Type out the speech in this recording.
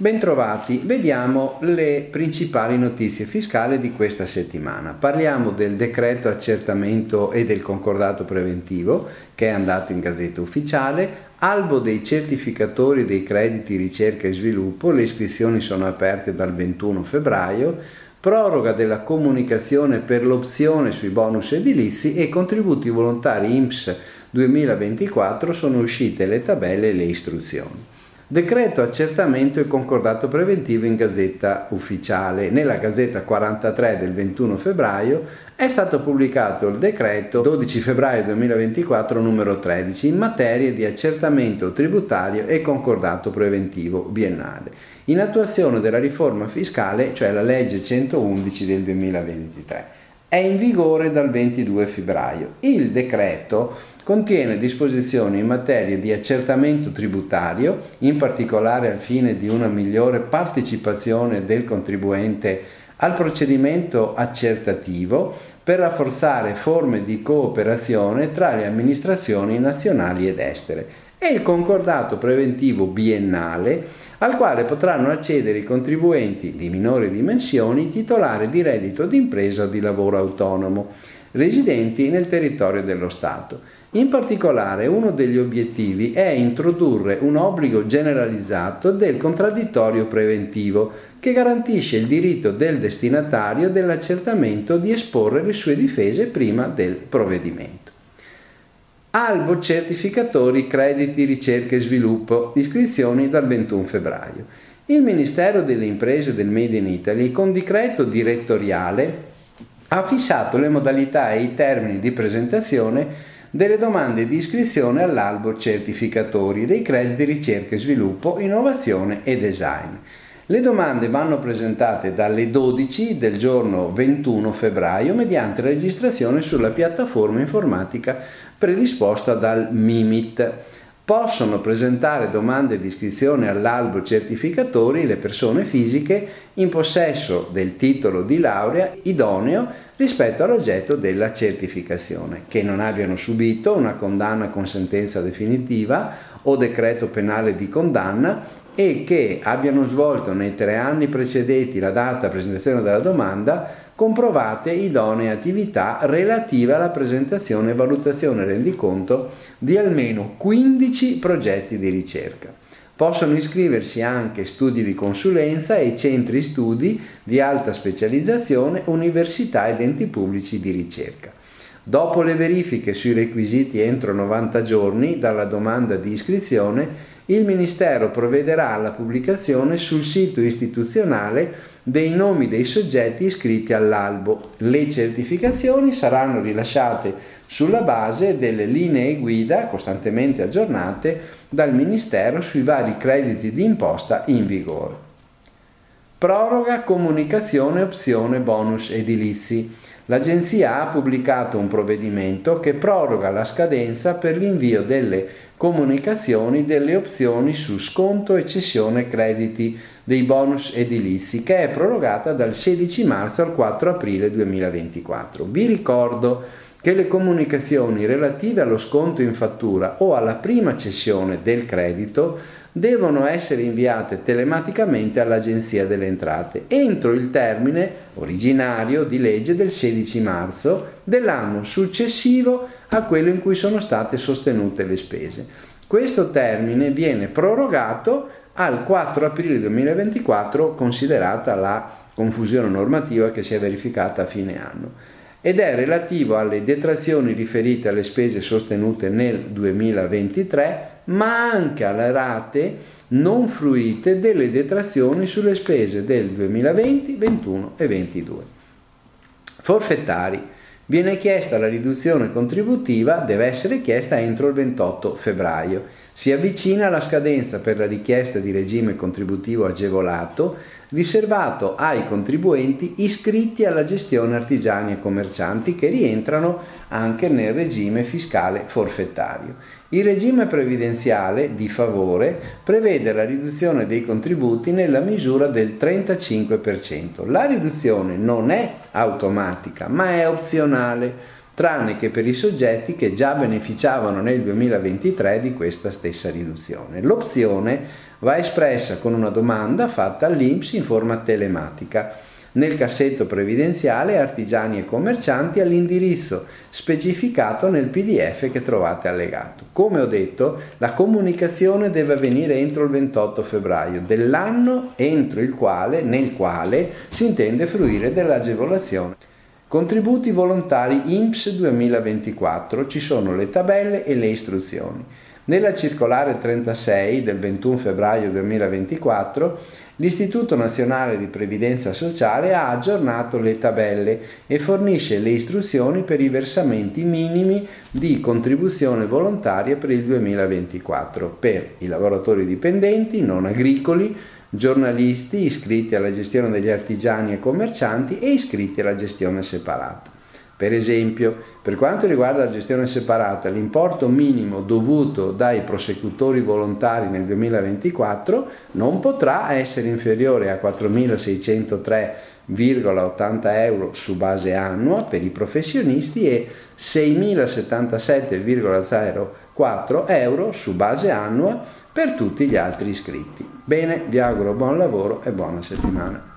Bentrovati, vediamo le principali notizie fiscali di questa settimana. Parliamo del decreto accertamento e del concordato preventivo che è andato in gazzetta ufficiale, albo dei certificatori dei crediti ricerca e sviluppo, le iscrizioni sono aperte dal 21 febbraio, proroga della comunicazione per l'opzione sui bonus edilizi e contributi volontari IMSS 2024 sono uscite le tabelle e le istruzioni. Decreto accertamento e concordato preventivo in Gazzetta Ufficiale. Nella Gazzetta 43 del 21 febbraio è stato pubblicato il decreto 12 febbraio 2024 numero 13 in materia di accertamento tributario e concordato preventivo biennale, in attuazione della riforma fiscale, cioè la legge 111 del 2023. È in vigore dal 22 febbraio. Il decreto contiene disposizioni in materia di accertamento tributario, in particolare al fine di una migliore partecipazione del contribuente al procedimento accertativo per rafforzare forme di cooperazione tra le amministrazioni nazionali ed estere e il concordato preventivo biennale al quale potranno accedere i contribuenti di minori dimensioni titolari di reddito d'impresa o di lavoro autonomo residenti nel territorio dello Stato in particolare uno degli obiettivi è introdurre un obbligo generalizzato del contraddittorio preventivo che garantisce il diritto del destinatario dell'accertamento di esporre le sue difese prima del provvedimento. Albo certificatori crediti ricerca e sviluppo, iscrizioni dal 21 febbraio. Il Ministero delle Imprese del Made in Italy con decreto direttoriale ha fissato le modalità e i termini di presentazione delle domande di iscrizione all'albo certificatori dei crediti ricerca e sviluppo, innovazione e design. Le domande vanno presentate dalle 12 del giorno 21 febbraio mediante registrazione sulla piattaforma informatica predisposta dal MIMIT. Possono presentare domande di iscrizione all'albo certificatori le persone fisiche in possesso del titolo di laurea idoneo rispetto all'oggetto della certificazione, che non abbiano subito una condanna con sentenza definitiva o decreto penale di condanna e che abbiano svolto nei tre anni precedenti la data presentazione della domanda comprovate idonee attività relative alla presentazione e valutazione rendiconto di almeno 15 progetti di ricerca. Possono iscriversi anche studi di consulenza e centri studi di alta specializzazione, università ed enti pubblici di ricerca. Dopo le verifiche sui requisiti entro 90 giorni dalla domanda di iscrizione, il Ministero provvederà alla pubblicazione sul sito istituzionale dei nomi dei soggetti iscritti all'albo. Le certificazioni saranno rilasciate sulla base delle linee guida costantemente aggiornate dal Ministero sui vari crediti di imposta in vigore. Proroga comunicazione opzione bonus edilizi. L'Agenzia ha pubblicato un provvedimento che proroga la scadenza per l'invio delle comunicazioni delle opzioni su sconto e cessione crediti dei bonus edilizi che è prorogata dal 16 marzo al 4 aprile 2024. Vi ricordo che le comunicazioni relative allo sconto in fattura o alla prima cessione del credito devono essere inviate telematicamente all'Agenzia delle Entrate entro il termine originario di legge del 16 marzo dell'anno successivo a quello in cui sono state sostenute le spese. Questo termine viene prorogato al 4 aprile 2024 considerata la confusione normativa che si è verificata a fine anno ed è relativo alle detrazioni riferite alle spese sostenute nel 2023, ma anche alle rate non fruite delle detrazioni sulle spese del 2020, 21 e 22. Forfettari. Viene chiesta la riduzione contributiva, deve essere chiesta entro il 28 febbraio. Si avvicina la scadenza per la richiesta di regime contributivo agevolato riservato ai contribuenti iscritti alla gestione artigiani e commercianti che rientrano anche nel regime fiscale forfettario. Il regime previdenziale di favore prevede la riduzione dei contributi nella misura del 35%. La riduzione non è automatica, ma è opzionale tranne che per i soggetti che già beneficiavano nel 2023 di questa stessa riduzione. L'opzione va espressa con una domanda fatta all'INPS in forma telematica nel cassetto previdenziale artigiani e commercianti all'indirizzo specificato nel PDF che trovate allegato. Come ho detto, la comunicazione deve avvenire entro il 28 febbraio dell'anno entro il quale, nel quale si intende fruire dell'agevolazione. Contributi volontari INPS 2024, ci sono le tabelle e le istruzioni. Nella circolare 36 del 21 febbraio 2024 l'Istituto Nazionale di Previdenza Sociale ha aggiornato le tabelle e fornisce le istruzioni per i versamenti minimi di contribuzione volontaria per il 2024 per i lavoratori dipendenti non agricoli, giornalisti iscritti alla gestione degli artigiani e commercianti e iscritti alla gestione separata. Per esempio, per quanto riguarda la gestione separata, l'importo minimo dovuto dai prosecutori volontari nel 2024 non potrà essere inferiore a 4.603,80 euro su base annua per i professionisti e 6.077,04 euro su base annua per tutti gli altri iscritti. Bene, vi auguro buon lavoro e buona settimana.